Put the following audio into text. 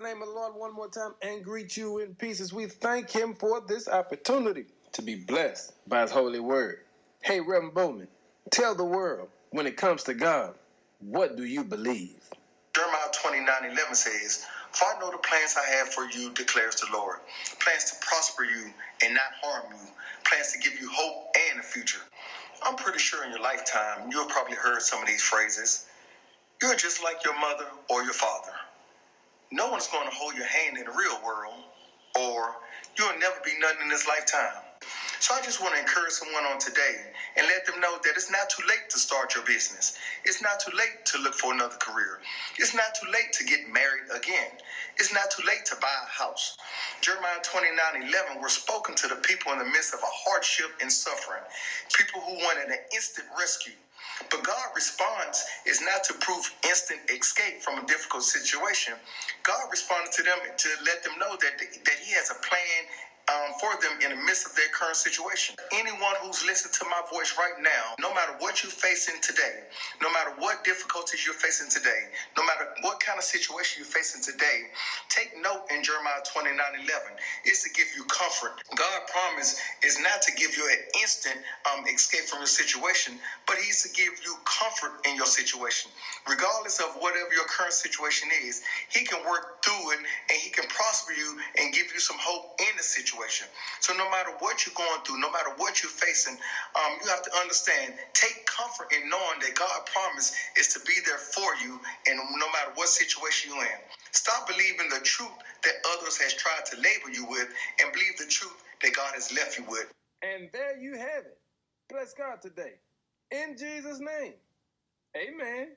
the name of the Lord one more time and greet you in peace as we thank Him for this opportunity to be blessed by His holy word. Hey, Reverend Bowman, tell the world when it comes to God, what do you believe? Jeremiah 29 11 says, For I know the plans I have for you, declares the Lord. Plans to prosper you and not harm you. Plans to give you hope and a future. I'm pretty sure in your lifetime, you've probably heard some of these phrases. You're just like your mother or your father. No one's going to hold your hand in the real world, or you'll never be nothing in this lifetime. So I just want to encourage someone on today and let them know that it's not too late to start your business. It's not too late to look for another career. It's not too late to get married again. It's not too late to buy a house. Jeremiah 29 11 were spoken to the people in the midst of a hardship and suffering, people who wanted an instant rescue. But God responds is not to prove instant escape from a difficult situation. God responded to them to let them know that, that He has a plan for them in the midst of their current situation. Anyone who's listening to my voice right now, no matter what you're facing today, no matter what difficulties you're facing today, no matter what kind of situation you're facing today, take note in Jeremiah 29 11. It's to give you comfort. God promise is not to give you an instant um, escape from your situation, but He's to give you comfort in your situation. Regardless of whatever your current situation is, He can work through it and He can prosper you and give you some hope in the situation. So no matter what you're going through, no matter what you're facing, um, you have to understand, take comfort in knowing that God promised is to be there for you and no matter what situation you're in. Stop believing the truth that others has tried to label you with and believe the truth that God has left you with. And there you have it. Bless God today. In Jesus' name. Amen.